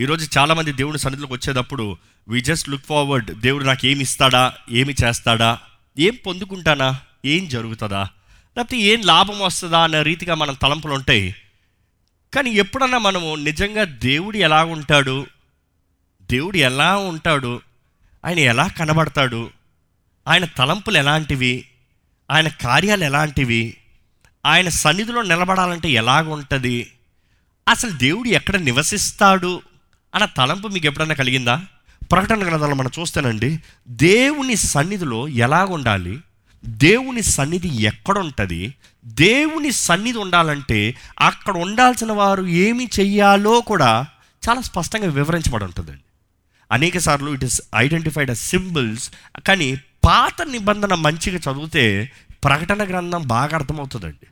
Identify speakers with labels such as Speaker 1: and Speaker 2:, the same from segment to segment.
Speaker 1: ఈరోజు చాలామంది దేవుడి సన్నిధిలోకి వచ్చేటప్పుడు వి జస్ట్ లుక్ ఫార్వర్డ్ దేవుడు నాకు ఏమి ఇస్తాడా? ఏమి చేస్తాడా? ఏం పొందుకుంటానా? ఏం జరుగుతుందా? లేకపోతే ఏం లాభం వస్తుందా? అనే రీతిగా మనం తలంపులు ఉంటాయి. కానీ ఎప్పుడన్నా మనము నిజంగా దేవుడు ఎలా ఉంటాడు? దేవుడు ఎలా ఉంటాడు? ఆయన ఎలా కనబడతాడు? ఆయన తలంపులు ఎలాంటివి? ఆయన కార్యాలు ఎలాంటివి? ఆయన సన్నిధిలో నిలబడాలంటే ఎలాగుంటుంది? అసలు దేవుడు ఎక్కడ నివసిస్తాడు? అన్న తలంపు మీకు ఎప్పుడన్నా కలిగిందా? ప్రకటన గ్రంథాలు మనం చూస్తేనండి దేవుని సన్నిధిలో ఎలాగుండాలి దేవుని సన్నిధి ఎక్కడ ఉంటుంది దేవుని సన్నిధి ఉండాలంటే అక్కడ ఉండాల్సిన వారు ఏమి చెయ్యాలో కూడా చాలా స్పష్టంగా వివరించబడి ఉంటుందండి. అనేక సార్లు it is identified as symbols కానీ పాత నిబంధన మంచిగా చదివితే ప్రకటన గ్రంథం బాగా అర్థమవుతుందండి.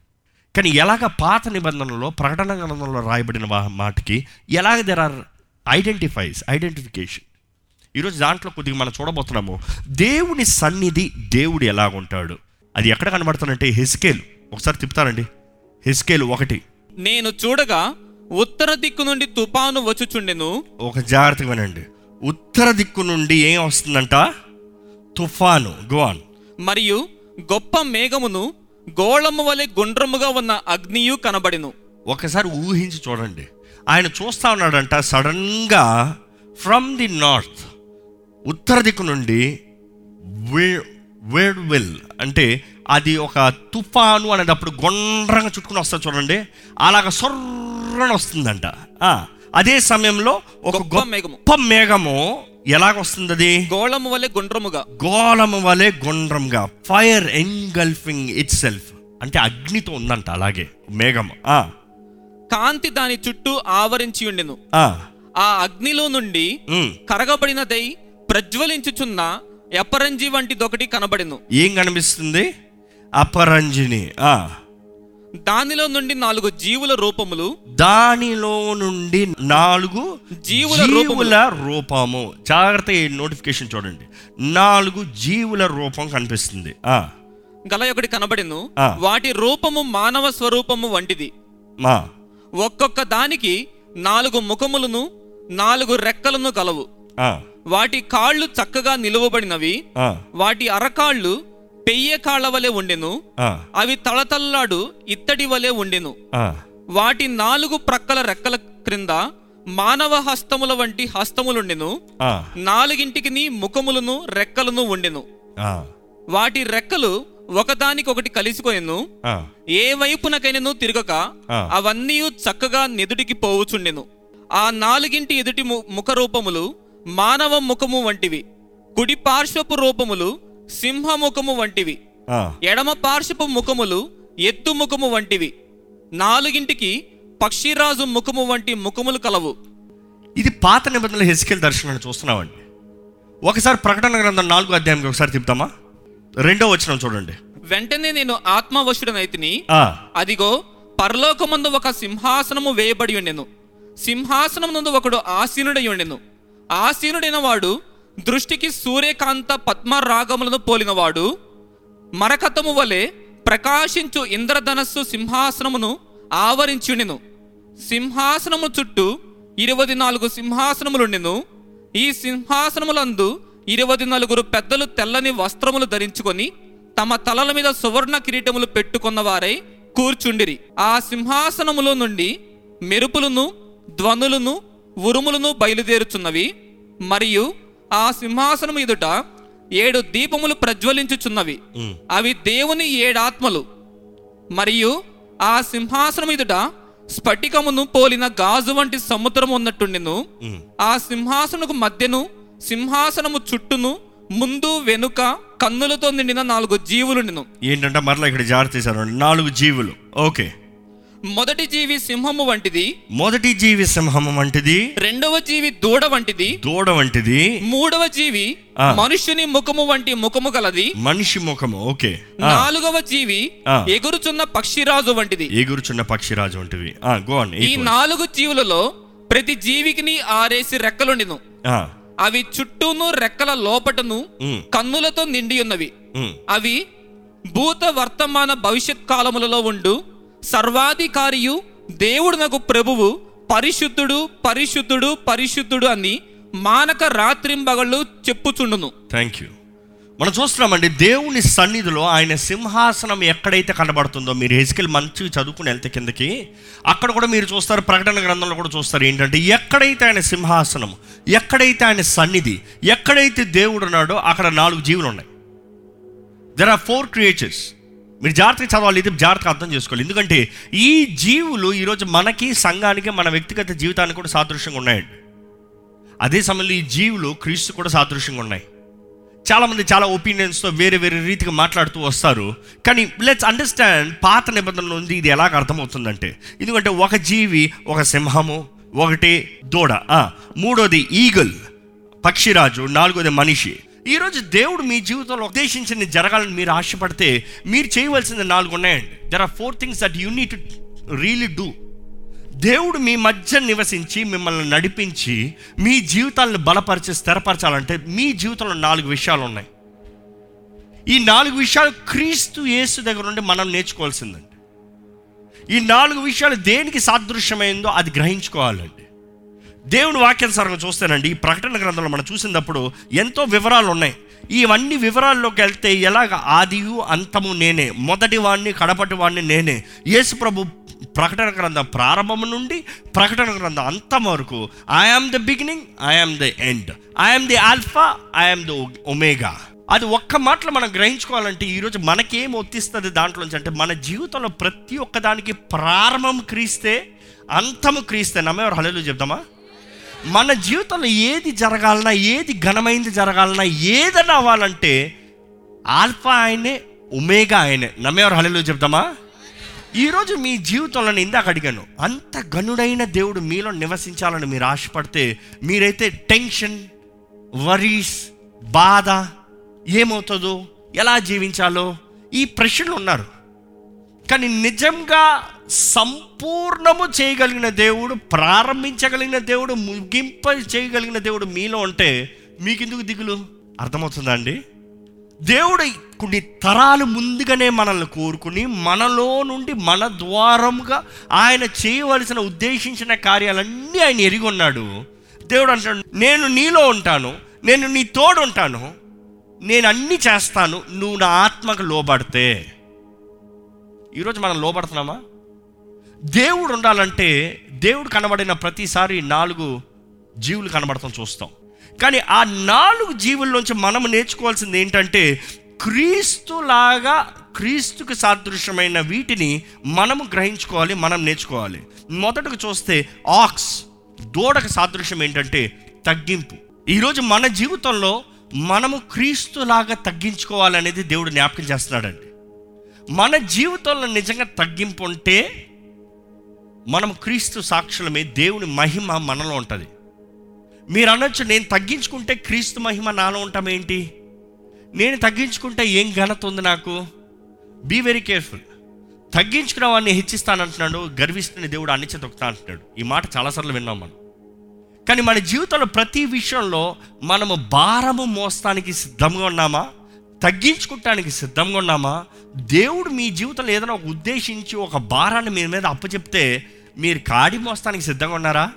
Speaker 1: కానీ ఎలాగ పాత నిబంధనలో ప్రకటన గ్రంథంలో రాయబడిన మాటకి ఎలాగ దెర్ ఆర్ ఐడెంటిఫైస్ ఐడెంటిఫికేషన్ ఈరోజు దాంట్లో కొద్దిగా మనం చూడబోతున్నాము. దేవుని సన్నిధి దేవుడు ఎలాగ ఉంటాడు? అది ఎక్కడ కనబడుతుందంటే హెస్కేల్ ఒకసారి తిప్పుతారండి. హెస్కేల్ ఒకటి.
Speaker 2: నేను చూడగా ఉత్తర దిక్కు నుండి తుపాను వచ్చుచుండెను.
Speaker 1: ఒక జాగ్రత్తగా వినండి. ఉత్తర దిక్కు నుండి ఏం వస్తుందంట? తుఫాను. గోవాన్
Speaker 2: మరియు గొప్ప మేఘమును గోళము వలె గుండ్రముగా ఉన్న అగ్నియు కనబడెను.
Speaker 1: ఒకసారి ఊహించి చూడండి. ఆయన చూస్తా ఉన్నాడంట సడన్గా ఫ్రమ్ ది నార్త్ ఉత్తర దిక్కు నుండి వేడ్ విల్ అంటే అది ఒక తుఫాను అనేటప్పుడు గుండ్రంగా చుట్టుకుని వస్తుంది చూడండి. అలాగ సొర్రని వస్తుందంట. అదే సమయంలో ఒక
Speaker 2: గొప్ప మేఘము.
Speaker 1: గొప్ప మేఘము. ఎలాగ వస్తుంది అది
Speaker 2: గోళము వలె గుండ్రముగా.
Speaker 1: గోళము వలె గుండ్రంగా. ఫైర్ ఎంగల్ఫింగ్ ఇట్ సెల్ఫ్ అంటే అగ్నితో ఉందంట అలాగే మేఘం
Speaker 2: కాంతి దాని చుట్టూ ఆవరించి ఉండెను.
Speaker 1: ఆ,
Speaker 2: అగ్నిలో నుండి. కరగబడినదై ప్రజ్వలించుచున్న ఎపరంజి వంటిదొకటి కనబడెను.
Speaker 1: ఏం కనిపిస్తుంది? అపరంజిని. ఆ,
Speaker 2: దానిలో నుండి నాలుగు జీవుల రూపములు.
Speaker 1: దానిలో నుండి నాలుగు
Speaker 2: జీవుల
Speaker 1: జీవుల రూపము. జాగ్రత్త ఈ నోటిఫికేషన్ చూడండి. నాలుగు జీవుల రూపం కనిపిస్తుంది. ఆ,
Speaker 2: గల ఒకటి కనబడెను. వాటి రూపము మానవ స్వరూపము వంటిది.
Speaker 1: మా.
Speaker 2: ఒక్కొక్క దానికి నాలుగు ముఖములను నాలుగు రెక్కలను గలవు.
Speaker 1: ఆ,
Speaker 2: వాటి కాళ్ళు చక్కగా నిలువబడినవి. వాటి అరకాళ్ళు పెయ్య కాళ్ళ వలె ఉండెను. అవి తళతళలాడు ఇత్తడి వలె ఉండెను. వాటి నాలుగు ప్రక్కల రెక్కల క్రింద మానవ హస్తముల వంటి హస్తములుండెను. నాలుగింటికి ముఖములను రెక్కలను ఉండెను. వాటి రెక్కలు ఒకదానికొకటి కలిసికొనెను
Speaker 1: ఆ,
Speaker 2: ఏ వైపునకైనను తిరగక. అవన్నీ చక్కగా నెదుటికి పోవుచుండెను. ఆ నాలుగింటి ఎదుటి ముఖ రూపములు మానవ ముఖము వంటివి. కుడి పార్శ్వపు రూపములు సింహముఖము వంటివి.
Speaker 1: ఆ.
Speaker 2: ఎడమ పార్శ్వపు ముఖములు ఎత్తు ముఖము వంటివి. నాలుగింటికి పక్షిరాజు ముఖము వంటి ముఖములు కలవు.
Speaker 1: ఇది పాత నిబంధనల హెస్కేల్ దర్శనాన్ని చూస్తున్నామండి. ఒకసారి ప్రకటన గ్రంథం నాలుగో అధ్యాయంకి ఒకసారి తిప్పుతామా? రెండో వచనం చూడండి.
Speaker 2: వెంటనే నేను ఆత్మవశుడనైతిని అదిగో పరలోకమందు ఒక సింహాసనము వేయబడి ఉండెను. సింహాసనం నందు ఒకడు ఆసీనుడై ఉండెను. ఆసీనుడైన వాడు దృష్టికి సూర్యకాంత పద్మరాగములను పోలినవాడు మరకతము వలె ప్రకాశించు ఇంద్రధనస్సు సింహాసనమును ఆవరించి ఉండెను. సింహాసనము చుట్టూ ఇరవై నాలుగు సింహాసనములుండెను. ఈ సింహాసనములందు ఇరవై నలుగురు పెద్దలు తెల్లని వస్త్రములు ధరించుకొని తమ తలల మీద సువర్ణ కిరీటములు పెట్టుకున్న వారై కూర్చుండిరి. ఆ సింహాసనములో నుండి మెరుపులను ధ్వనులను ఉరుములను బయలుదేరుచున్నవి. మరియు ఆ సింహాసనము ఎదుట ఏడు దీపములు ప్రజ్వలించుచున్నవి. అవి దేవుని ఏడాత్మలు. మరియు ఆ సింహాసనం ఎదుట స్ఫటికమును పోలిన గాజు వంటి సముద్రం ఉన్నట్టుండెను. ఆ సింహాసనకు మధ్యను సింహాసనము చుట్టూను ముందు వెనుక కన్నులతో నిండిన నాలుగు జీవులుండెను
Speaker 1: ఏంటంటే మరలా ఇక్కడ జాగ్రత్త చేశారు నాలుగు జీవులు. ఓకే.
Speaker 2: మొదటి జీవి సింహము వంటిది.
Speaker 1: మొదటి జీవి సింహం వంటిది.
Speaker 2: రెండవ జీవి దూడ వంటిది.
Speaker 1: దూడ వంటిది.
Speaker 2: మూడవ జీవి
Speaker 1: ఆ.
Speaker 2: మనుష్యుని ముఖము వంటి ముఖము గలది.
Speaker 1: మనిషి ముఖము. ఓకే.
Speaker 2: నాలుగవ జీవి. ఎగురుచున్న పక్షిరాజు వంటిది.
Speaker 1: ఎగురుచున్న పక్షిరాజు వంటివి. అన్
Speaker 2: ఈ నాలుగు జీవులలో ప్రతి జీవికిని ఆరేసి రెక్కలుండెను. అవి చుట్టూను రెక్కల లోపటను కన్నులతో నిండి ఉన్నవి అవి భూత వర్తమాన భవిష్యత్ కాలములలో ఉండు. సర్వాధికారియు దేవుడు నాకు ప్రభువు పరిశుద్ధుడు పరిశుద్ధుడు పరిశుద్ధుడు అని మానక రాత్రింబగళ్ళు చెప్పుచుండును.
Speaker 1: థ్యాంక్ యూ మనం చూస్తున్నామండి దేవుని సన్నిధిలో ఆయన సింహాసనం ఎక్కడైతే కనబడుతుందో మీరు హెజికల్ మంచి చదువుకుని వెళ్తే కిందకి అక్కడ కూడా మీరు చూస్తారు ప్రకటన గ్రంథంలో కూడా చూస్తారు ఏంటంటే ఎక్కడైతే ఆయన సింహాసనం ఎక్కడైతే ఆయన సన్నిధి ఎక్కడైతే దేవుడు ఉన్నాడో అక్కడ నాలుగు జీవులు ఉన్నాయి. దెర్ ఆర్ ఫోర్ క్రియేచర్స్ మీరు జాగ్రత్తగా చదవాలి ఇది జాగ్రత్తగా అర్థం చేసుకోవాలి. ఎందుకంటే ఈ జీవులు ఈరోజు మనకి సంఘానికి మన వ్యక్తిగత జీవితానికి కూడా సాదృశ్యంగా ఉన్నాయండి. అదే సమయంలో ఈ జీవులు క్రీస్తు కూడా సాదృశ్యంగా ఉన్నాయి. చాలామంది చాలా ఒపీనియన్స్తో వేరే వేరే రీతిగా మాట్లాడుతూ వస్తారు. కానీ లెట్స్ అండర్స్టాండ్ పాత నిబంధనలు ఉంది ఇది ఎలాగ అర్థమవుతుందంటే ఎందుకంటే ఒక జీవి ఒక సింహము ఒకటి దూడ మూడోది ఈగల్ పక్షిరాజు నాలుగోది మనిషి. ఈరోజు దేవుడు మీ జీవితంలో ఉద్దేశించిన జరగాలని మీరు ఆశపడితే మీరు చేయవలసింది నాలుగు ఉన్నాయండి. There are four things that you need really do దేవుడు మీ మధ్య నివసించి మిమ్మల్ని నడిపించి మీ జీవితాలను బలపరిచి స్థిరపరచాలంటే మీ జీవితంలో నాలుగు విషయాలు ఉన్నాయి. ఈ నాలుగు విషయాలు క్రీస్తు యేసు దగ్గర నుండి మనం నేర్చుకోవాల్సిందండి. ఈ నాలుగు విషయాలు దేనికి సాదృశ్యమైందో అది గ్రహించుకోవాలండి. దేవుని వాక్యానుసారంగా చూస్తేనండి ఈ ప్రకటన గ్రంథంలో మనం చూసినప్పుడు ఎంతో వివరాలు ఉన్నాయి. ఇవన్నీ వివరాల్లోకి వెళ్తే ఎలాగ ఆదియు అంతము నేనే మొదటి వాడిని కడపటి వాడిని నేనే యేసు ప్రభు ప్రకటన గ్రంథం ప్రారంభం నుండి ప్రకటన గ్రంథం అంతం వరకు. I am the beginning I am the end I am the alpha I am the omega అది ఒక్క మాటలో మనం గ్రహించుకోవాలంటే ఈరోజు మనకేం ఒత్తిస్తుంది దాంట్లోంచి అంటే మన జీవితంలో ప్రతి ఒక్కదానికి ప్రారంభం క్రీస్తే అంతము క్రీస్తే. నమ్మేవారు హలో చెప్దామా? మన జీవితంలో ఏది జరగాలన్నా ఏది ఘనమైంది జరగాలన్నా ఏదైనా అవ్వాలంటే ఆల్ఫా ఆయనే ఉమేగా ఆయనే. నమ్మేవారు హలో చెప్దామా? ఈరోజు మీ జీవితంలో నేను ఇందాక అడిగాను అంత గనుడైన దేవుడు మీలో నివసించాలని మీరు ఆశపడితే మీరైతే టెన్షన్ వరీస్ బాధ ఏమవుతుందో ఎలా జీవించాలో ఈ ప్రశ్నలు ఉన్నారు. కానీ నిజంగా సంపూర్ణము చేయగలిగిన దేవుడు ప్రారంభించగలిగిన దేవుడు ముగింప చేయగలిగిన దేవుడు మీలో ఉంటే మీకెందుకు దిగులు? అర్థమవుతుందా అండి? దేవుడు కొన్ని తరాలు ముందుగానే మనల్ని కోరుకుని మనలో నుండి మన ద్వారముగా ఆయన చేయవలసిన ఉద్దేశించిన కార్యాలన్నీ ఆయన ఎరిగి ఉన్నాడు. దేవుడు అంటాడు నేను నీలో ఉంటాను నేను నీ తోడు ఉంటాను నేను అన్నీ చేస్తాను నువ్వు నా ఆత్మకు లోబడితే. ఈరోజు మనం లోబడుతున్నామా? దేవుడు ఉండాలంటే దేవుడు కనబడిన ప్రతిసారి నాలుగు జీవులు కనబడతాం చూస్తాం. కానీ ఆ నాలుగు జీవుల్లోంచి మనం నేర్చుకోవాల్సింది ఏంటంటే క్రీస్తులాగా క్రీస్తుకు సాదృశ్యమైన వీటిని మనము గ్రహించుకోవాలి మనం నేర్చుకోవాలి. మొదటగా చూస్తే ఆక్స్ దూడకు సాదృశ్యం ఏంటంటే తగ్గింపు. ఈరోజు మన జీవితంలో మనము క్రీస్తులాగా తగ్గించుకోవాలనేది దేవుడు జ్ఞాపకం చేస్తున్నాడండి. మన జీవితంలో నిజంగా తగ్గింపు ఉంటే మనం క్రీస్తు సాక్షులమే దేవుని మహిమ మనలో ఉంటుంది. మీరు అనొచ్చు నేను తగ్గించుకుంటే క్రీస్తు మహిమ నాలో ఉంటామేంటి నేను తగ్గించుకుంటే ఏం ఘనత ఉంది నాకు? బీ వెరీ కేర్ఫుల్ తగ్గించుకున్న వాడిని హెచ్చిస్తానంటున్నాడు గర్విస్తున్న దేవుడు అన్ని తొక్కుతా అంటున్నాడు. ఈ మాట చాలాసార్లు విన్నాం మనం. కానీ మన జీవితంలో ప్రతి విషయంలో మనము భారము మోస్తానికి సిద్ధంగా ఉన్నామా? తగ్గించుకుంటానికి సిద్ధంగా ఉన్నామా? దేవుడు మీ జీవితంలో ఏదైనా ఒక ఉద్దేశించి ఒక భారాన్ని మీ మీద అప్పచెప్తే మీరు కాడి మోస్తానికి సిద్ధంగా ఉన్నారా?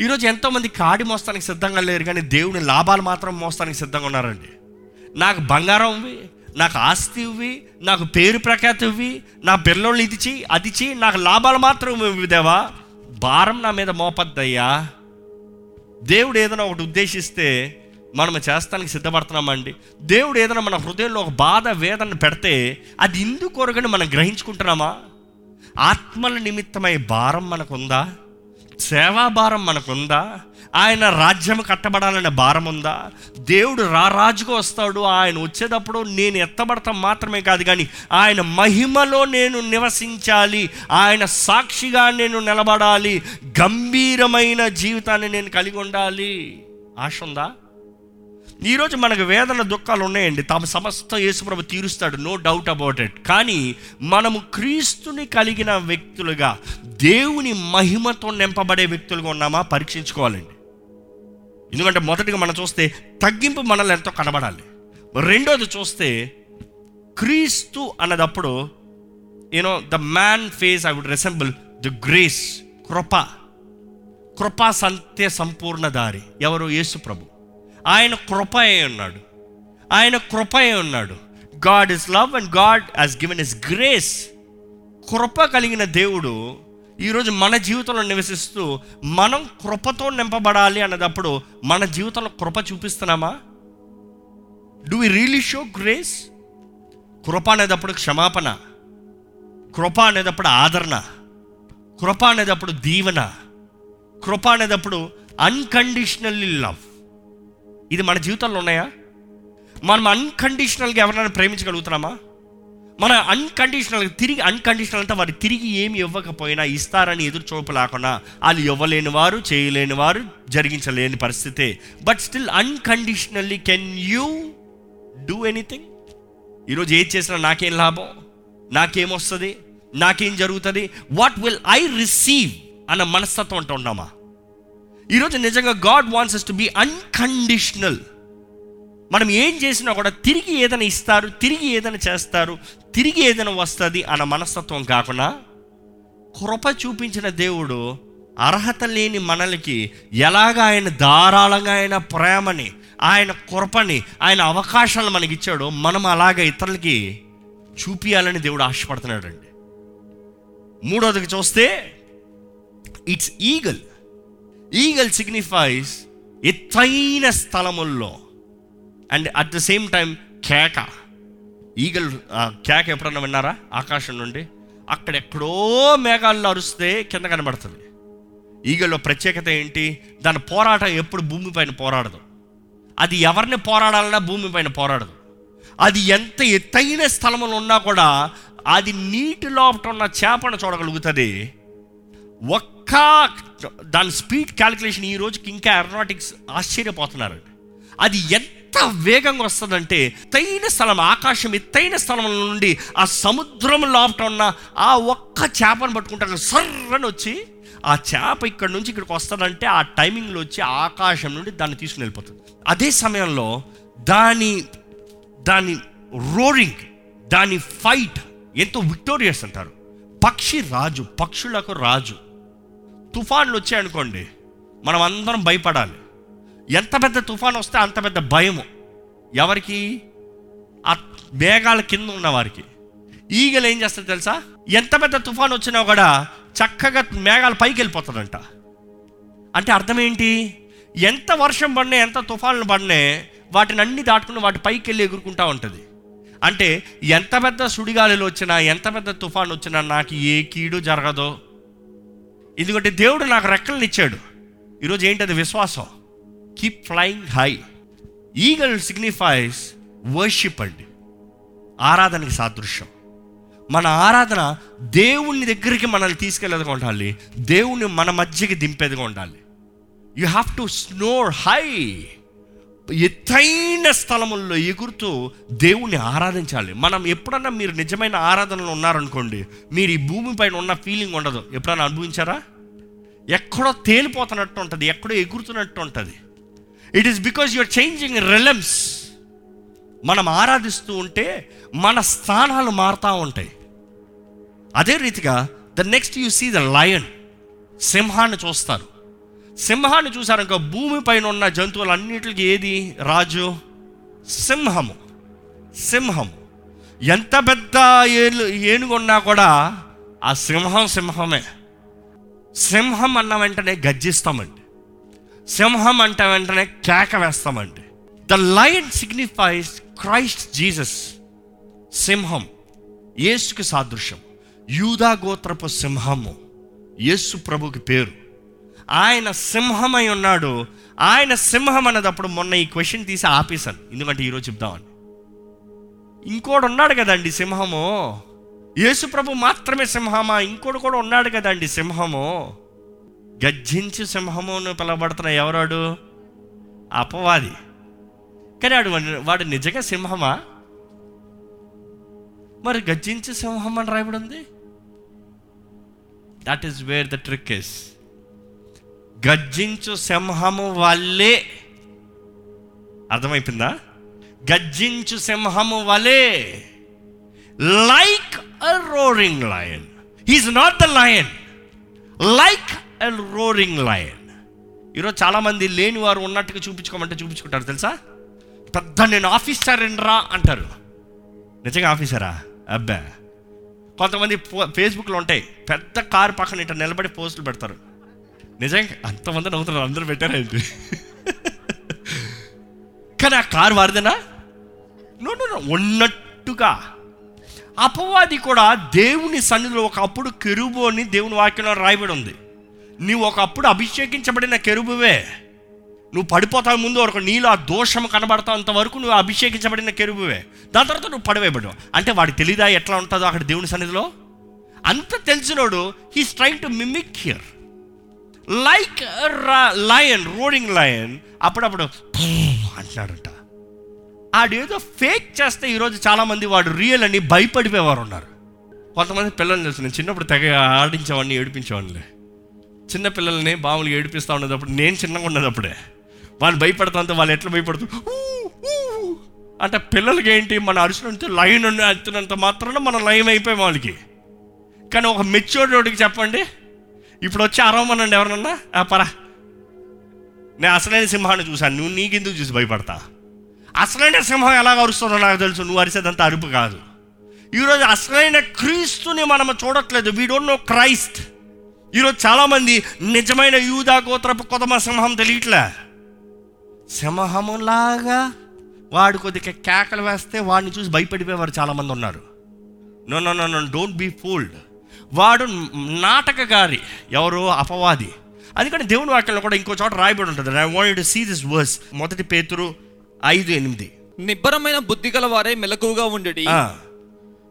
Speaker 1: ఈరోజు ఎంతోమంది కాడి మోస్తానికి సిద్ధంగా లేరు కానీ దేవుని లాభాలు మాత్రం మోస్తానికి సిద్ధంగా ఉన్నారండి. నాకు బంగారం ఇవ్వి నాకు ఆస్తి ఇవ్వి నాకు పేరు ప్రఖ్యాతి ఇవ్వి నా పిల్లోళ్ళు ఇది చెయ్యి అది చెయ్యి నాకు లాభాలు మాత్రం ఇవ్వదేవా భారం నా మీద మోపద్దయ్యా. దేవుడు ఏదైనా ఒకటి ఉద్దేశిస్తే మనం చేస్తానికి సిద్ధపడుతున్నామండి. దేవుడు ఏదైనా మన హృదయంలో ఒక బాధ వేదన పెడితే అది ఇందుకొరగని మనం గ్రహించుకుంటున్నామా? ఆత్మల నిమిత్తమై భారం మనకుందా? సేవా భారం మనకుందా? ఆయన రాజ్యం కట్టబడాలనే భారం ఉందా దేవుడు రారాజుగా వస్తాడు ఆయన వచ్చేటప్పుడు నేను ఎత్తబడతాం మాత్రమే కాదు కానీ ఆయన మహిమలో నేను నివసించాలి ఆయన సాక్షిగా నేను నిలబడాలి గంభీరమైన జీవితాన్ని నేను కలిగి ఉండాలి. ఆశ ఉందా? ఈరోజు మనకు వేదన దుఃఖాలు ఉన్నాయండి. తమ సమస్త యేసుప్రభు తీరుస్తాడు. నో డౌట్ అబౌట్ ఇట్ కానీ మనము క్రీస్తుని కలిగిన వ్యక్తులుగా దేవుని మహిమతో నింపబడే వ్యక్తులుగా ఉన్నామా? పరీక్షించుకోవాలండి. ఎందుకంటే మొదటిగా మనం చూస్తే తగ్గింపు మనల్ని ఎంతో కనబడాలి. రెండోది చూస్తే క్రీస్తు అన్నదప్పుడు you know the man face I would resemble the grace కృప. కృపా సంతే సంపూర్ణ దారి. ఎవరు? యేసు ప్రభు ఆయన కృప అయి ఉన్నాడు. ఆయన కృప అయి ఉన్నాడు. God is love and God has given is grace కృప కలిగిన దేవుడు ఈరోజు మన జీవితంలో నివసిస్తూ మనం కృపతో నింపబడాలి అన్నదప్పుడు మన జీవితంలో కృప చూపిస్తున్నామా? Do we really show grace కృప అనేటప్పుడు క్షమాపణ. కృప అనేటప్పుడు ఆదరణ. కృప అనేటప్పుడు దీవెన. కృప అనేటప్పుడు అన్కండిషనల్లీ లవ్ ఇది మన జీవితంలో ఉన్నాయా? మనం అన్కండిషనల్గా ఎవరైనా ప్రేమించగలుగుతున్నామా? మన అన్కండిషనల్ తిరిగి అన్కండిషనల్ అంటే వారు తిరిగి ఏమి ఇవ్వకపోయినా ఇస్తారని ఎదురు చూపు లేకుండా వాళ్ళు ఇవ్వలేని వారు చేయలేని వారు జరిగించలేని పరిస్థితే. But still unconditionally can you do anything ఈరోజు ఏది చేసినా నాకేం లాభం? నాకేమొస్తుంది నాకేం జరుగుతుంది? వాట్ విల్ ఐ రిసీవ్ అన్న మనస్తత్వం అంటూ ఉన్నామా? ఈరోజు నిజంగా God wants to be unconditional మనం ఏం చేసినా కూడా తిరిగి ఏదైనా ఇస్తారు తిరిగి ఏదైనా చేస్తారు తిరిగి ఏదైనా వస్తుంది అన్న మనస్తత్వం కాకుండా కృప చూపించిన దేవుడు అర్హత లేని మనలకి ఎలాగ ఆయన ధారాళంగా ఆయన ప్రేమని ఆయన కృపని ఆయన అవకాశాలను మనకి ఇచ్చాడో మనం అలాగ ఇతరులకి చూపించాలని దేవుడు ఆశపడుతున్నాడు అండి మూడోదికి చూస్తే ఇట్స్ ఈగల్ ఈగల్ సిగ్నిఫైస్ ఎత్తైన స్థలముల్లో and at the same time కేక. ఈగల్ కేక ఎప్పుడన్నా విన్నారా? ఆకాశం నుండి. అక్కడెక్కడో మేఘాల్లో అరుస్తే కింద కనబడుతుంది. ఈగల్లో ప్రత్యేకత ఏంటి? దాని పోరాటం ఎప్పుడు భూమిపైన పోరాడదు. అది ఎవరిని పోరాడాలన్నా భూమిపైన పోరాడదు. అది ఎంత ఎత్తైన స్థలంలో ఉన్నా కూడా అది నీటి లోపట ఉన్న చేపను చూడగలుగుతుంది. ఒక్క దాని స్పీడ్ క్యాలిక్యులేషన్ ఈ రోజుకి ఇంకా ఏరోనాటిక్స్ ఆశ్చర్యపోతున్నారు. అది ఎంత వేగంగా వస్తుందంటే ఎత్తైన స్థలం ఆకాశం ఎత్తైన స్థలం నుండి ఆ సముద్రం లోపట ఉన్న ఆ ఒక్క చేపను పట్టుకుంటాను సర్రని వచ్చి ఆ చేప ఇక్కడ నుంచి ఇక్కడికి వస్తుందంటే ఆ టైమింగ్లో వచ్చి ఆకాశం నుండి దాన్ని తీసుకుని వెళ్ళిపోతుంది. అదే సమయంలో దాని దాని రోరింగ్ దాని ఫైట్ ఎంతో విక్టోరియస్ అంటారు. పక్షి రాజు పక్షులకు రాజు. తుఫాన్లు వచ్చాయనుకోండి మనం అందరం భయపడాలి. ఎంత పెద్ద తుఫాన్ వస్తే అంత పెద్ద భయము. ఎవరికి? ఆ మేఘాల కింద ఉన్న వారికి. ఈగలు ఏం చేస్తుంది తెలుసా? ఎంత పెద్ద తుఫాన్ వచ్చినా కూడా చక్కగా మేఘాల పైకి వెళ్ళిపోతుందంట అంటే అర్థం ఏంటి? ఎంత వర్షం పడినా ఎంత తుఫాన్లు పడినా వాటిని అన్ని దాటుకుని వాటి పైకి వెళ్ళి ఎగురుకుంటా ఉంటుంది. అంటే ఎంత పెద్ద సుడిగాలిలో వచ్చినా ఎంత పెద్ద తుఫాన్ వచ్చినా నాకు ఏ కీడు జరగదో. ఎందుకంటే దేవుడు నాకు రెక్కలను ఇచ్చాడు. ఈరోజు ఏంటది విశ్వాసం? Keep flying high eagle signifies worship అండి. ఆరాధనకి సాదృశ్యం. మన ఆరాధన దేవుని దగ్గరికి మనల్ని తీసుకెళ్ళేదిగా ఉండాలి. దేవుని మన మధ్యకి దింపేదిగా ఉండాలి. You have to soar high ఎత్తైన స్థలముల్లో ఎగురుతూ దేవుణ్ణి ఆరాధించాలి. మనం ఎప్పుడన్నా మీరు నిజమైన ఆరాధనలో ఉన్నారనుకోండి మీరు ఈ భూమి పైన ఉన్న ఫీలింగ్ ఉండదు. ఎప్పుడన్నా అనుభవించారా? ఎక్కడో తేలిపోతున్నట్టు ఉంటుంది ఎక్కడో ఎగురుతున్నట్టు ఉంటుంది. It is because your changing realms మనం ఆరాధిస్తూ ఉంటే మన స్థానాలు మారుతూ ఉంటాయి. అదే రీతిగా the next you see the lion సింహాన్ని చూస్తారు. సింహాన్ని చూసారనుకో భూమి పైన ఉన్న జంతువులన్నిటికి ఏది? రాజు సింహము. సింహము. ఎంత పెద్ద ఏను ఏనుగున్నా కూడా ఆ సింహం సింహమే. సింహం అన్న వెంటనే గర్జిస్తామండి. సింహం అంట వెంటనే కేక వేస్తామండి. The lion signifies Christ Jesus సింహం. యేసుకి సాదృశ్యం. యూదా గోత్రపు సింహము. యేసు ప్రభుకి పేరు. ఆయన సింహమై ఉన్నాడు. ఆయన సింహం అన్నదప్పుడు మొన్న ఈ క్వశ్చన్ తీసి ఆపేశాను. ఎందుకంటే ఈరోజు చెప్దామని. ఇంకోడు ఉన్నాడు కదండి సింహము. యేసుప్రభు మాత్రమే సింహమా? ఇంకోడు కూడా ఉన్నాడు కదండి సింహము. గర్జించి సింహము అని పిలవబడుతున్న ఎవరాడు? అపవాది. కానీ వాడు వాడు నిజంగా సింహమా? మరి గర్జించి సింహం అని రాయబడి ఉంది? That is where the trick is గర్జించు సింహము వల్లే అర్థమైపోయిందా? గర్జించు సింహము వలే. Like a roaring lion he's not the lion like a roaring lion ఈరోజు చాలామంది లేని వారు ఉన్నట్టుగా చూపించుకోమంటే చూపించుకుంటారు తెలుసా? పెద్ద నేను ఆఫీసర్ రా అంటారు. నిజంగా ఆఫీసరా? అబ్బా. కొంతమంది ఫేస్బుక్లో ఉంటాయి. పెద్ద కారు పక్కన ఇట్లా నిలబడి పోస్టులు పెడతారు. నిజంగా అంతమంది నవ్వుతున్నారు అందరూ పెట్టారండి కానీ ఆ కారు వారిదేనా? నో నో ఉన్నట్టుగా. అపవాది కూడా దేవుని సన్నిధిలో ఒకప్పుడు కెరుబు అని దేవుని వాక్యంలో రాయబడి ఉంది. నీవు ఒకప్పుడు అభిషేకించబడిన కెరుబువే. నువ్వు పడిపోతావు ముందు ఒక నీలో ఆ దోషం కనబడతాంత వరకు నువ్వు అభిషేకించబడిన కెరుబువే. దాని తర్వాత నువ్వు పడవేయబడు అంటే వాడికి తెలీదా ఎట్లా ఉంటుందో అక్కడ దేవుని సన్నిధిలో? అంత తెలిసినోడు he's trying to mimic here like lion roaring lion అప్పుడప్పుడు అంటున్నాడంట ఆడేదో ఫేక్ చేస్తే ఈరోజు చాలామంది వాడు రియల్ అని భయపడిపోయేవారు ఉన్నారు. కొంతమంది పిల్లల్ని తెలుసు నేను చిన్నప్పుడు తెగ ఆడించేవాడిని ఏడిపించేవాడిని చిన్న పిల్లల్ని బాములు ఏడిపిస్తూ ఉండేటప్పుడు నేను చిన్నగా ఉన్నదప్పుడే. వాళ్ళు భయపడతాంతో వాళ్ళు ఎట్లా భయపడుతూ అంటే. పిల్లలకి ఏంటి మన అరుచునంత లైన్ అత్తున్నంత మాత్రాన మనం లైన్ అయిపోయాం వాళ్ళకి. కానీ ఒక మెచ్యూర్డ్ రోడ్డుకి చెప్పండి ఇప్పుడు వచ్చి అరవమనండి ఎవరన్నా "ఆ, పరా. నేను అసలైన సింహాన్ని చూశాను. నువ్వు నీకెందుకు చూసి భయపడతా? అసలైన సింహం ఎలాగ అరుస్తుందో నాకు తెలుసు. నువ్వు అరిసేదంత అరుపు కాదు. ఈరోజు అసలైన క్రీస్తుని మనం చూడట్లేదు. వీ డోంట్ నో క్రైస్ట్ ఈరోజు చాలామంది నిజమైన యూదా గోత్రపు కొదమ సింహం తెలియట్లే. సింహములాగా వాడు కొద్దిగా కేకలు వేస్తే వాడిని చూసి భయపడిపోయేవారు చాలామంది ఉన్నారు. No no no no don't be fooled వాడు నాటకగారి ఎవరు అపవాది. అందుకని దేవుని వాక్యంలో కూడా ఇంకో చోట రాయబడి ఉంటుంది. I want to see this verse మొదటి పేతురు ఐదు ఎనిమిది.
Speaker 2: నిబ్బరమైన బుద్ధి గల వారే మెలకుగా ఉండడి.
Speaker 1: ఆ,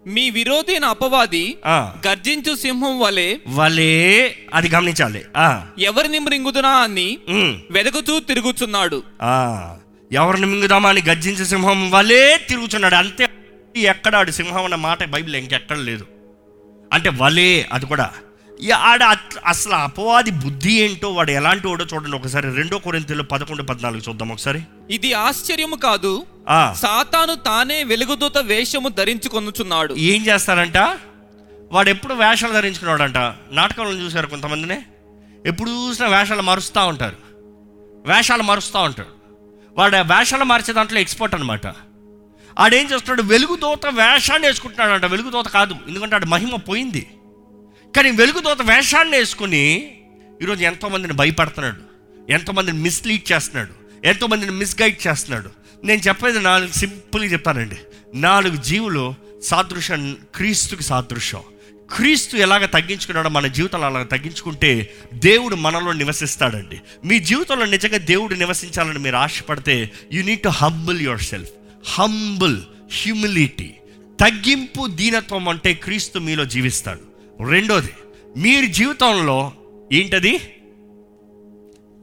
Speaker 2: మీ విరోధి అయిన అపవాది
Speaker 1: ఆ.
Speaker 2: గర్జించు సింహం వలె
Speaker 1: వలే అది గమనించాలి. ఆ,
Speaker 2: ఎవరిని మృంగుదునా అని వెదకుతూ తిరుగుచున్నాడు.
Speaker 1: ఆ. ఎవరిని మింగుదామా అని గర్జించే సింహం వలే తిరుగుతున్నాడు అంతే. ఎక్కడ ఆడు సింహం అన్న మాట బైబిల్ ఇంకెక్కడ లేదు. అంటే వలే అది కూడా. ఆడ అసలు అపవాది బుద్ధి ఏంటో వాడు ఎలాంటి వాడో చూడండి ఒకసారి. రెండో కొరింతలు పదకొండు పద్నాలుగు చూద్దాం ఒకసారి.
Speaker 2: ఇది ఆశ్చర్యము కాదు. సాతాను తానే వెలుగుదూత వేషము ధరించుకొనుచున్నాడు.
Speaker 1: ఏం చేస్తారంట? వాడు ఎప్పుడు వేషాలు ధరించుకున్నాడంట? నాటకాలను చూశారు కొంతమందినే? ఎప్పుడు చూసినా వేషాలు మారుస్తూ ఉంటారు. వేషాలు మారుస్తూ ఉంటాడు వాడు ఆ వేషాలు మార్చే దాంట్లో ఎక్స్పర్ట్ అనమాట ఆడేం చేస్తున్నాడు? వెలుగుదోత వేషాన్ని వేసుకుంటున్నాడంట. వెలుగుదోత కాదు. ఎందుకంటే ఆడు మహిమ పోయింది. కానీ వెలుగుదోత వేషాన్ని వేసుకుని ఈరోజు ఎంతోమందిని భయపడుతున్నాడు. ఎంతోమందిని మిస్లీడ్ చేస్తున్నాడు. ఎంతోమందిని మిస్గైడ్ చేస్తున్నాడు. నేను చెప్పేది నాలుగు సింపుల్గా చెప్తానండి. నాలుగు జీవులు సాదృశ్యం క్రీస్తుకి సాదృశ్యం. క్రీస్తు ఎలాగ తగ్గించుకున్నాడో మన జీవితంలో అలాగ తగ్గించుకుంటే దేవుడు మనలో నివసిస్తాడండి. మీ జీవితంలో నిజంగా దేవుడు నివసించాలని మీరు ఆశపడితే you need to humble yourself humble humility తగ్గింపు దీనత్వం అంటే క్రీస్తు మీలో జీవిస్తాడు. రెండోది మీరు జీవితంలో ఏంటది?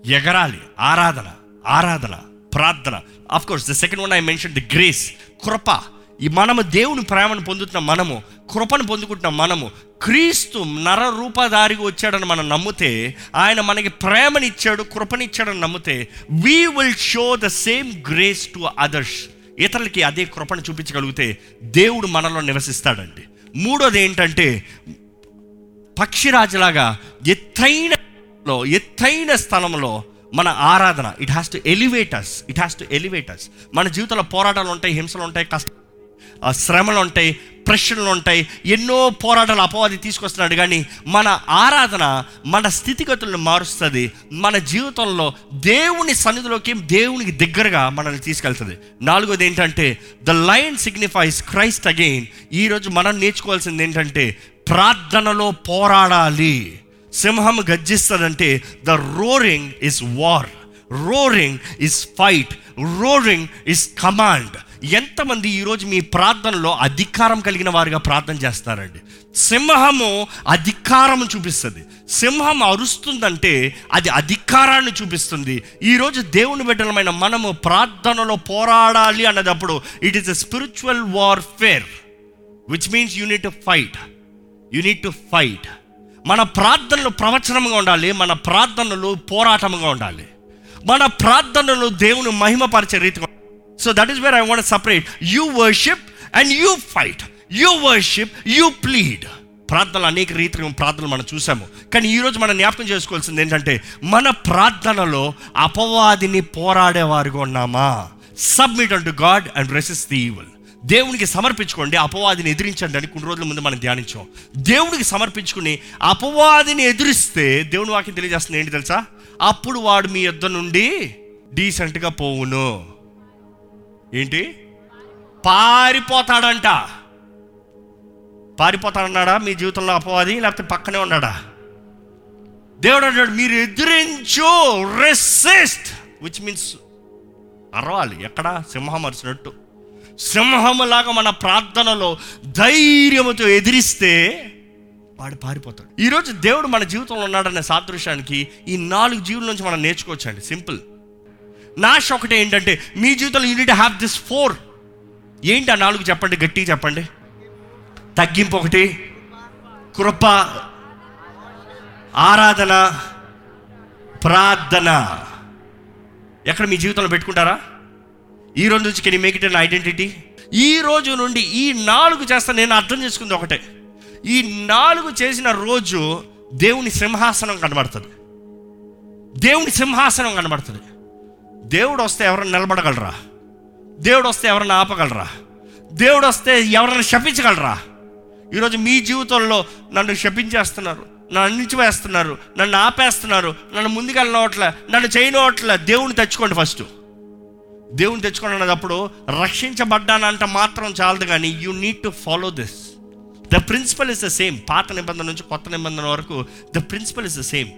Speaker 1: ఎగరాలి ఆరాధన ఆరాధన ప్రార్థన. Of course the second one I mention the grace కృప. ఈ మనము దేవుని ప్రేమను పొందుతున్న మనము కృపను పొందుకుంటున్న మనము క్రీస్తు నర రూపధారిగా వచ్చాడని మనం నమ్మితే ఆయన మనకి ప్రేమనిచ్చాడు కృపనిచ్చాడని నమ్మితే we will show the same grace to others ఇతరులకి అదే కృపను చూపించగలిగితే దేవుడు మనలో నివసిస్తాడండి. మూడోది ఏంటంటే పక్షిరాజులాగా ఎత్తైన లో ఎత్తైన స్థలంలో మన ఆరాధన. It has to elevators it has to elevators మన జీవితంలో పోరాటాలు ఉంటాయి హింసలు ఉంటాయి కష్ట శ్రమలు ఉంటాయి ప్రశ్నలు ఉంటాయి ఎన్నో పోరాటాలు అపవాది తీసుకొస్తున్నాడు. కానీ మన ఆరాధన మన స్థితిగతులను మారుస్తుంది. మన జీవితంలో దేవుని సన్నిధిలోకి దేవునికి దగ్గరగా మనల్ని తీసుకెళ్తుంది. నాలుగోది ఏంటంటే the lion signifies Christ again ఈరోజు మనం నేర్చుకోవాల్సింది ఏంటంటే ప్రార్థనలో పోరాడాలి. సింహం గర్జిస్తుందంటే the roaring is war roaring is fight roaring is command ఎంతమంది ఈరోజు మీ ప్రార్థనలో అధికారం కలిగిన వారిగా ప్రార్థన చేస్తారండి? సింహము అధికారం చూపిస్తుంది. సింహం అరుస్తుందంటే అది అధికారాన్ని చూపిస్తుంది. ఈరోజు దేవుని బిడ్డలమైన మనము ప్రార్థనలో పోరాడాలి అన్నదప్పుడు it is a spiritual warfare which means you need to fight you need to fight మన ప్రార్థనలు ప్రవచనంగా ఉండాలి మన ప్రార్థనలు పోరాటంగా ఉండాలి. మన ప్రార్థనలు దేవుని మహిమపరిచే రీతిగా so that is where I want separate you worship and you fight you worship you plead ప్రార్థనలు అనేక రీతిలో ప్రార్థనలు మనం చూసాము. కానీ ఈరోజు మనం జ్ఞాపకం చేసుకోవాల్సింది ఏంటంటే మన ప్రార్థనలో అపవాదిని పోరాడేవారుగా ఉన్నామా? Submit to God and resist the evil దేవునికి సమర్పించుకోండి అపవాదిని ఎదిరించండి అని కొన్ని రోజుల ముందు మనం ధ్యానించాం. దేవునికి సమర్పించుకుని అపవాదిని ఎదిరిస్తే దేవుని వాక్యం తెలియజేస్తుంది ఏంటి తెలుసా? అప్పుడు వాడు మీ యొద్ద నుండి డీసెంట్గా పోవును. ఏంటి? పారిపోతాడంట. పారిపోతాడన్నాడా? మీ జీవితంలో అపవాది? లేకపోతే పక్కనే ఉన్నాడా? దేవుడు అంటాడు మీరు ఎదిరించు రెసిస్ట్ విచ్ మీన్స్ అరవాలి. ఎక్కడ? సింహం అరిచినట్టు. సింహములాగా మన ప్రార్థనలో ధైర్యముతో ఎదిరిస్తే వాడు పారిపోతాడు. ఈరోజు దేవుడు మన జీవితంలో ఉన్నాడనే సాదృశ్యానికి ఈ నాలుగు జీవుల నుంచి మనం నేర్చుకోవచ్చండి. సింపుల్. నాష్ ఒకటే ఏంటంటే మీ జీవితంలో యూనిట్ హ్యావ్ దిస్ ఫోర్ ఏంటి ఆ నాలుగు చెప్పండి గట్టిగా చెప్పండి? తగ్గింపు ఒకటి కృప ఆరాధన ప్రార్థన. ఎక్కడ మీ జీవితంలో పెట్టుకుంటారా? ఈ రోజు నుంచి can make it an identity ఈ రోజు నుండి ఈ నాలుగు చేస్తా నేను అర్థం చేసుకుంది ఒకటే. ఈ నాలుగు చేసిన రోజు దేవుని సింహాసనం కనబడుతుంది. దేవుని సింహాసనం కనబడుతుంది. దేవుడు వస్తే ఎవరైనా నిలబడగలరా? దేవుడు వస్తే ఎవరైనా ఆపగలరా? దేవుడు వస్తే ఎవరైనా శపించగలరా? ఈరోజు మీ జీవితంలో నన్ను శపించేస్తున్నారు నన్ను అణిచివేస్తున్నారు నన్ను ఆపేస్తున్నారు నన్ను ముందుకెళ్ళనవట్లే నన్ను చేయనవట్లే దేవుని తెచ్చుకోండి ఫస్ట్. దేవుని తెచ్చుకోండి అన్నప్పుడు రక్షించబడ్డానంట మాత్రం చాలదు కానీ you need to follow this the principle is the same పాత నిబంధన నుంచి కొత్త నిబంధన వరకు the principle is the same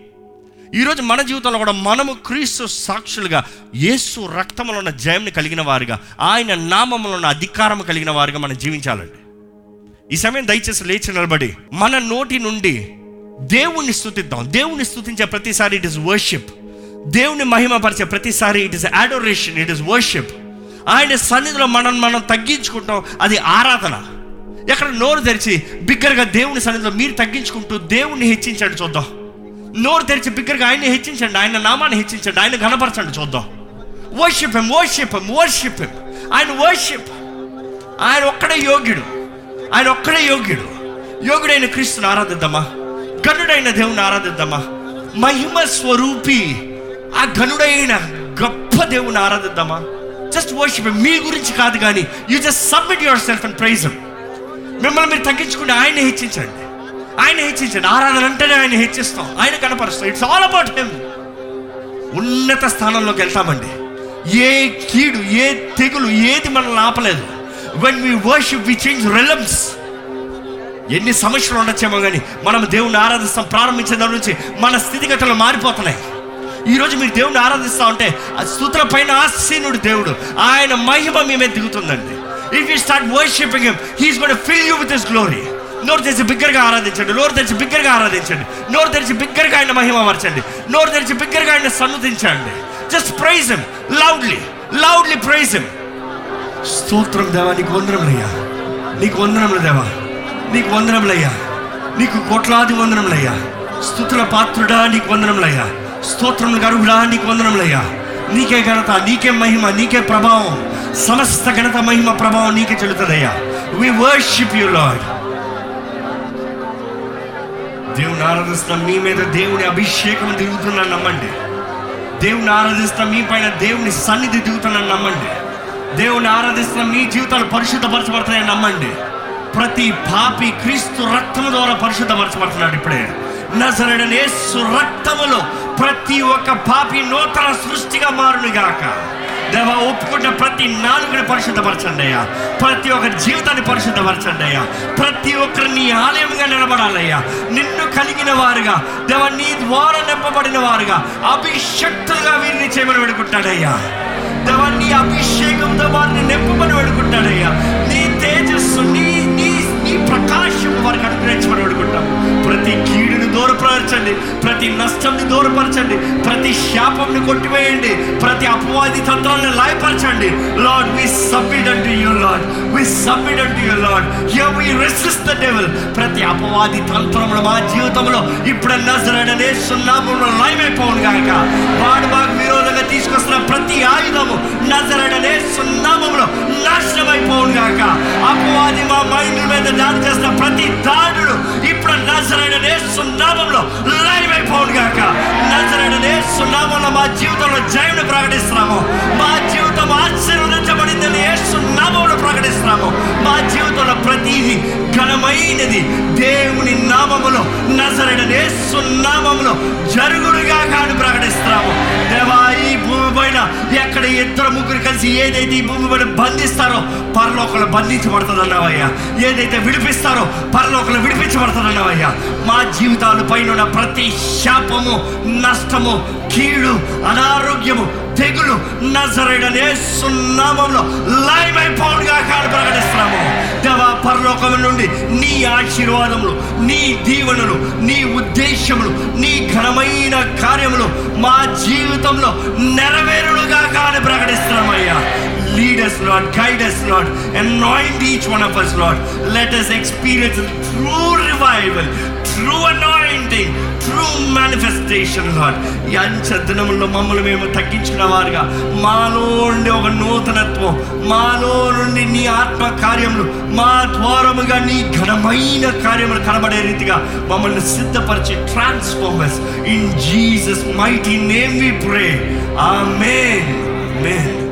Speaker 1: ఈరోజు మన జీవితంలో కూడా మనము క్రీస్తు సాక్షులుగా యేసు రక్తంలో ఉన్న జయంని కలిగిన వారిగా ఆయన నామంలో ఉన్న అధికారం కలిగిన వారిగా మనం జీవించాలండి. ఈ సమయం దయచేసి లేచి నిలబడి మన నోటి నుండి దేవుణ్ణి స్థుతిద్దాం దేవుణ్ణి స్థుతించే ప్రతిసారి ఇట్ ఇస్ వర్షిప్ దేవుని మహిమపరిచే ప్రతిసారి it is adoration it is worship ఆయన సన్నిధిలో మనం మనం తగ్గించుకుంటాం అది ఆరాధన. ఎక్కడ నోరు తెరిచి బిగ్గరగా దేవుని సన్నిధిలో మీరు తగ్గించుకుంటూ దేవుణ్ణి హెచ్చించండి చూద్దాం. నోరు తెరిచి బిగ్గరగా ఆయన్ని హెచ్చించండి ఆయన నామాన్ని హెచ్చించండి ఆయన కనపరచండి చూద్దాం. Worship him worship him worship him ఆయన వర్షిప్ ఆయన ఒక్కడే యోగ్యుడు. ఆయన ఒక్కడే యోగ్యుడు. యోగుడైన క్రీస్తుని ఆరాధిద్దామా? గనుడైన దేవుని ఆరాధిద్దామా? మహిమ స్వరూపి ఆ గనుడైన గొప్ప దేవుని ఆరాధిద్దామా? జస్ట్ వర్షిప్ మీ గురించి కాదు కానీ you just submit yourself and praise మిమ్మల్ని మీరు తగ్గించుకుంటే ఆయన హెచ్చించండి. ఆయన హెచ్చించండి. ఆరాధన అంటేనే ఆయన హెచ్చిస్తాం. ఆయన కనపరుస్తాం. ఇట్స్ ఆల్ అబౌట్ హిమ్ ఉన్నత స్థానంలోకి వెళ్తామండి. ఏ కీడు ఏ తెగులు ఏది మనల్ని ఆపలేదు. When we worship we change realms ఎన్ని సమస్యలు ఉండొచ్చేమో కానీ మనం దేవుని ఆరాధిస్తాం. ప్రారంభించిన దాని నుంచి మన స్థితిగతులు మారిపోతున్నాయి. ఈరోజు మీరు దేవుని ఆరాధిస్తూ ఉంటే స్థుతుల పైన ఆసీనుడు దేవుడు. ఆయన మహిమ మేమే మీద దిగుతుందండి. If you start worshipping him he's got fill you with his glory నోరు తెరిచి బిగ్గరగా ఆరాధించండి. నోరు తెరిచి బిగ్గరగా ఆరాధించండి. నోరు తెరిచి బిగ్గరగా ఆయన మహిమ మరచండి నోరు తెరిచి బిగ్గరగా ఆయన సన్నుతించండి. Just praise him loudly loudly praise him స్తోత్రం దేవా నీకు వందనములయ్యా నీకు వందనములు దేవా. నీకు వందనములయ్యా నీకు కోట్లాది వందనములయ్యా స్థుతుల పాత్రుడా నీకు వందనములయ్యా స్తోత్రములు గరువుడా నీకు వందనములయ్యా నీకే ఘనత నీకే మహిమ నీకే ప్రభావం. సమస్త ఘనత మహిమ ప్రభావం నీకే చెల్లుతుందయ్యా. వి వర్షిప్ యు లార్డ్ దేవుని ఆరాధిస్తున్న మీ మీద దేవుని అభిషేకం దిగుతుందని నమ్మండి. దేవుని ఆరాధిస్తున్న మీ పైన దేవుని సన్నిధి దిగుతుందని నమ్మండి. దేవుని ఆరాధిస్తున్న మీ జీవితాలు పరిశుద్ధపరచబడుతున్నాయని నమ్మండి. ప్రతి పాపి క్రీస్తు రక్తము ద్వారా పరిశుద్ధపరచబడుతున్నాడు ఇప్పుడే. నజరడని రక్తములో ప్రతి ఒక్క పాపి నూతన సృష్టిగా మారును గాక దేవ ఒప్పుకున్న ప్రతి నాలుగుని పరిశుద్ధపరచండి అయ్యా. ప్రతి ఒక్క జీవితాన్ని పరిశుద్ధపరచండి అయ్యా. ప్రతి ఒక్కరు నీ ఆలయంగా నిలబడాలయ్యా. నిన్ను కలిగిన వారుగా దేవ నీ ద్వారా నింపబడిన వారుగా అభిషక్తులుగా వీరిని చేయమని పెడుకుంటాడయ్యా దేవ నీ అభిషేకంతో వారిని నింపమని పెడుకుంటాడయ్యా నీ తేజస్సు నీ వారికి అనుగ్రహించమని వేడుకుంటాం. ప్రతి కీడుని దూరపరచండి ప్రతి నష్టంని దూరపరచండి ప్రతి శాపంని కొట్టివేయండి ప్రతి అపవాది తంత్రాలను లాయపరచండి. Lord we submit unto you Lord we submit unto you Lord you we resist the devil ప్రతి అపవాది తంత్రములు మా జీవితంలో ఇప్పుడు నజరడనే సున్నామంలో లయమైపోను గాక. వాడు మాకు విరోధంగా తీసుకొస్తున్న ప్రతి ఆయుధము నజరడనే సున్నామంలో నాశనమైపోను గాక. అపవాది మా మైండ్ మీద దాడి చేస్తున్న ప్రతి ధానుడు ఇప్పుడు నజరైన సున్నామంలో లైవ్ అయిపోను గాక. నజరైన సున్నామంలో మా జీవితంలో జయను ప్రకటిస్తున్నాము. మా జీవితం ఆశ్చర్యం యేసు నామంలో ప్రకటిస్తున్నాము. మా జీవితంలో ప్రతిదీ ఘనమైనది దేవుని నామములో నజరైన యేసు నామములో జరుగుడుగా కాని ప్రకటిస్తున్నాము. దేవా ఈ భూమి పైన ఎక్కడ ఇద్దరు ముగ్గురు కలిసి ఏదైతే ఈ భూమి పైన బంధిస్తారో పరలోకలు బంధించబడుతుందన్నావయ్యా. ఏదైతే విడిపిస్తారో పరలోకలు విడిపించబడుతుందన్నావయ్యా. మా జీవితాల పైన ఉన్న ప్రతి శాపము నష్టము కీడు అనారోగ్యము తెగులు నజరైన సున్నామంలో లైవ్ అయిపోవుడుగా కాదు ప్రకటిస్తున్నాము దేవా పరలోకం నుండి నీ ఆశీర్వాదములు నీ దీవెనలు నీ ఉద్దేశములు నీ ఘనమైన కార్యములు మా జీవితంలో నెరవేరుడుగా కాని ప్రకటిస్తున్నామయ్యా Lead us, Lord. Guide us, Lord. Anoint each one of us, Lord. Let us experience true revival, true anointing true manifestation Lord ఈ అంచె దినముల్లో మమ్మల్ని మేము తగ్గించిన వారుగా మాలో నుండి ఒక నూతనత్వం మాలో నుండి నీ ఆత్మ కార్యములు మా ద్వారముగా నీ ఘనమైన కార్యములు కనబడే రీతిగా మమ్మల్ని సిద్ధపరిచి transformers in Jesus mighty name we pray may amen